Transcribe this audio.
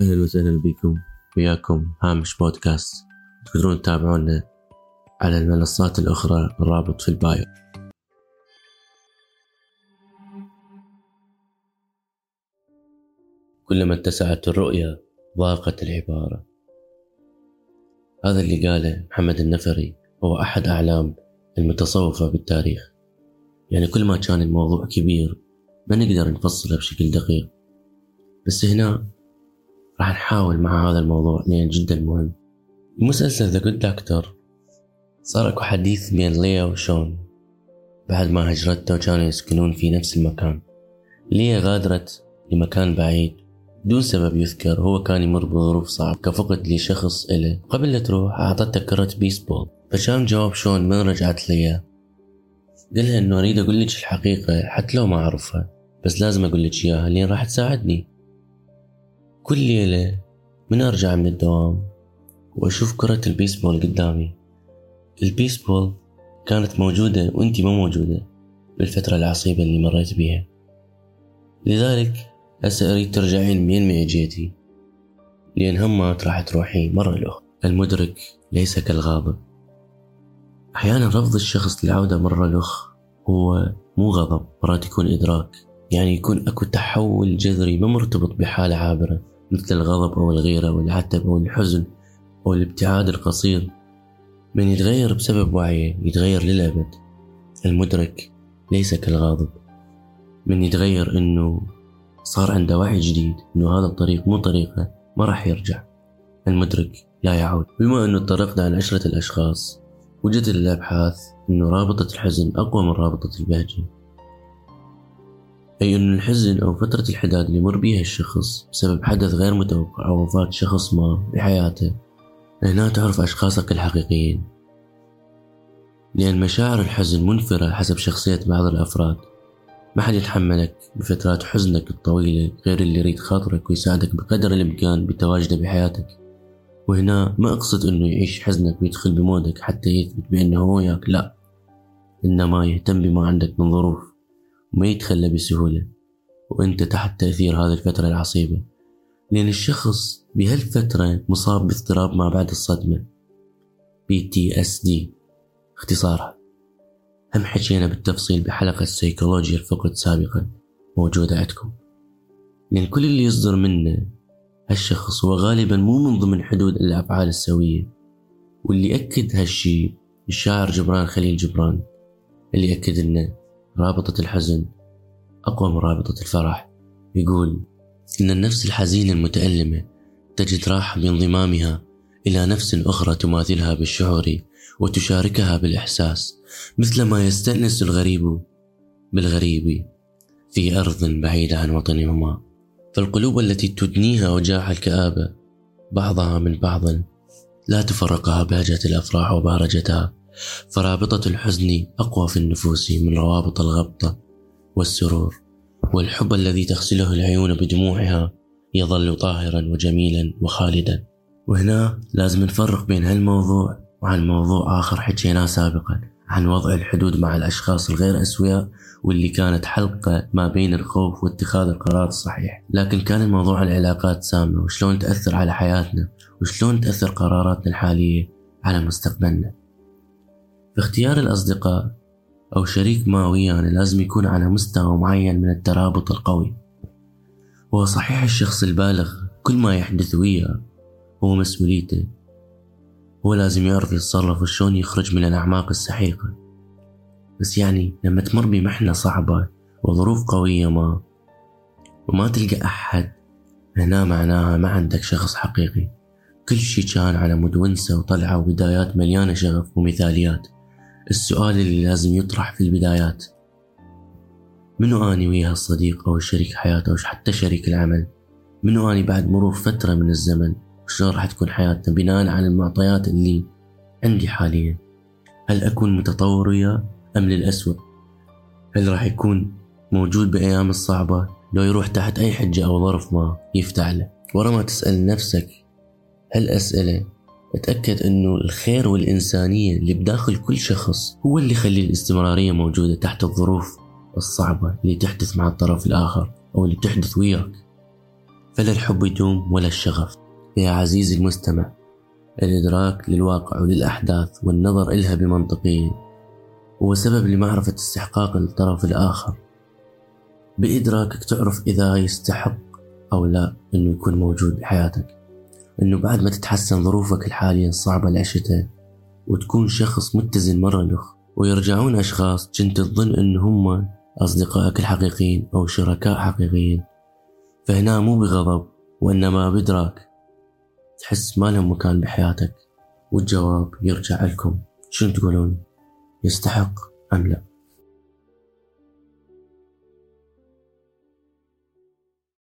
أهلا وسهلا بكم وياكم هامش بودكاست. تقدرون تتابعونا على المنصات الأخرى الرابط في البايو. كلما اتسعت الرؤية ضاقت العبارة. هذا اللي قاله محمد النفري هو أحد أعلام المتصوفة بالتاريخ. يعني كل ما كان الموضوع كبير ما نقدر نفصله بشكل دقيق. بس هنا راح نحاول مع هذا الموضوع لأن جدا مهم. مسلسل ذا جود دكتور صار أكو حديث بين ليا وشون. بعد ما هجرته وكانوا يسكنون في نفس المكان. ليا غادرت لمكان بعيد. بدون سبب يذكر هو كان يمر بظروف صعبة. كفقد لشخص إله. قبل لا تروح أعطته كرة بيسبول فكان جواب شون من رجعت ليا. قالها إنه أريد أقول لك الحقيقة حتى لو ما أعرفها. بس لازم أقول لك إياها لين راح تساعدني. كل ليلة من أرجع من الدوام وأشوف كرة البيسبول قدامي. البيسبول كانت موجودة وأنتي ما موجودة بالفترة العصيبة اللي مريت بيها. لذلك هسه أريد ترجعين من ما اجيتي لأن همات راح تروحين مرة الأخرى المدرك ليس كالغاضب أحيانا رفض الشخص للعودة مرة الأخ هو مو غضب مرات يكون إدراك. يعني يكون أكو تحول جذري ما مرتبط بحالة عابرة مثل الغضب أو الغيرة أو العتب أو الحزن أو الابتعاد القصير. من يتغير بسبب وعيه يتغير للأبد. المدرك ليس كالغاضب. من يتغير إنه صار عنده وعي جديد إنه هذا الطريق مو طريقه ما راح يرجع. المدرك لا يعود. بما أنه تطرقنا عن عشرة الأشخاص وجدت الأبحاث أنه رابطة الحزن أقوى من رابطة البهجة. أي أن الحزن أو فترة الحداد اللي يمر بيها الشخص بسبب حدث غير متوقع أو وفاة شخص ما بحياته هنا تعرف أشخاصك الحقيقيين لأن مشاعر الحزن منفرة حسب شخصية بعض الأفراد. ما حد يتحملك بفترات حزنك الطويلة غير اللي يريد خاطرك ويساعدك بقدر الإمكان بتواجده بحياتك. وهنا ما أقصد أنه يعيش حزنك ويدخل بمودك حتى يثبت بأنه هو وياك لا. إنما يهتم بما عندك من ظروف. وما يتخلى بسهولة وأنت تحت تأثير هذه الفترة العصيبة لأن الشخص بهالفترة مصاب باضطراب ما بعد الصدمة PTSD اختصارها. هم حكينا بالتفصيل بحلقة سيكولوجيا الفقد سابقا موجودة عندكم. لأن كل اللي يصدر منه هالشخص هو غالبا مو من ضمن حدود الأفعال السوية واللي أكد هالشي الشاعر جبران خليل جبران اللي أكد أنه رابطة الحزن أقوى من رابطة الفرح يقول إن النفس الحزينة المتألمة تجد راحة بانضمامها إلى نفس أخرى تماثلها بالشعور وتشاركها بالإحساس مثل ما يستأنس الغريب بالغريب في أرض بعيدة عن وطنهما. فالقلوب التي تدنيها وجاع الكآبة بعضها من بعض لا تفرقها بهجة الأفراح وبهرجتها. فرابطة الحزن أقوى في النفوس من روابط الغبطة والسرور والحب الذي تغسله العيون بدموعها يظل طاهرا وجميلا وخالدا. وهنا لازم نفرق بين هالموضوع وعن موضوع آخر حكيناه سابقا عن وضع الحدود مع الأشخاص الغير أسوياء واللي كانت حلقة ما بين الخوف واتخاذ القرار الصحيح. لكن كان الموضوع العلاقات سامة وشلون تأثر على حياتنا وشلون تأثر قراراتنا الحالية على مستقبلنا. في اختيار الأصدقاء أو شريك ما ويانا لازم يكون على مستوى معين من الترابط القوي. هو صحيح الشخص البالغ كل ما يحدث وياه هو مسؤوليته. هو لازم يعرف يتصرف وشون يخرج من الأعماق السحيقة. بس يعني لما تمر بمحنة صعبة وظروف قوية ما وما تلقى أحد هنا معناها ما عندك شخص حقيقي. كل شي كان على مود ونسة وطلعة وبدايات مليانة شغف ومثاليات. السؤال اللي لازم يطرح في البدايات. منو أني ويا الصديق أو شريك حياة أو حتى شريك العمل؟ منو أني بعد مرور فترة من الزمن وشلون راح تكون حياتنا بناء على المعطيات اللي عندي حاليا؟ هل أكون متطور وياه أم للأسوأ؟ هل راح يكون موجود بأيام الصعبة لو يروح تحت أي حجة أو ظرف ما يفتح له؟ ورا ما تسأل نفسك هالأسئلة اتأكد أنه الخير والإنسانية اللي بداخل كل شخص هو اللي يخلي الاستمرارية موجودة تحت الظروف الصعبة اللي تحدث مع الطرف الآخر أو اللي تحدث وياك. فلا الحب يدوم ولا الشغف. يا عزيزي المستمع الإدراك للواقع وللأحداث والنظر إلها بمنطقية هو سبب لمعرفة استحقاق الطرف الآخر. بإدراكك تعرف إذا يستحق أو لا إنه يكون موجود بحياتك. إنه بعد ما تتحسن ظروفك الحالية الصعبة اللي عشتها وتكون شخص متزن مرة لخ ويرجعون أشخاص كنت تظن إن هم أصدقائك الحقيقيين أو شركاء حقيقيين. فهنا مو بغضب وإنما بإدراك تحس ما لهم مكان بحياتك. والجواب يرجع لكم. شنو تقولون؟ يستحق أم لا؟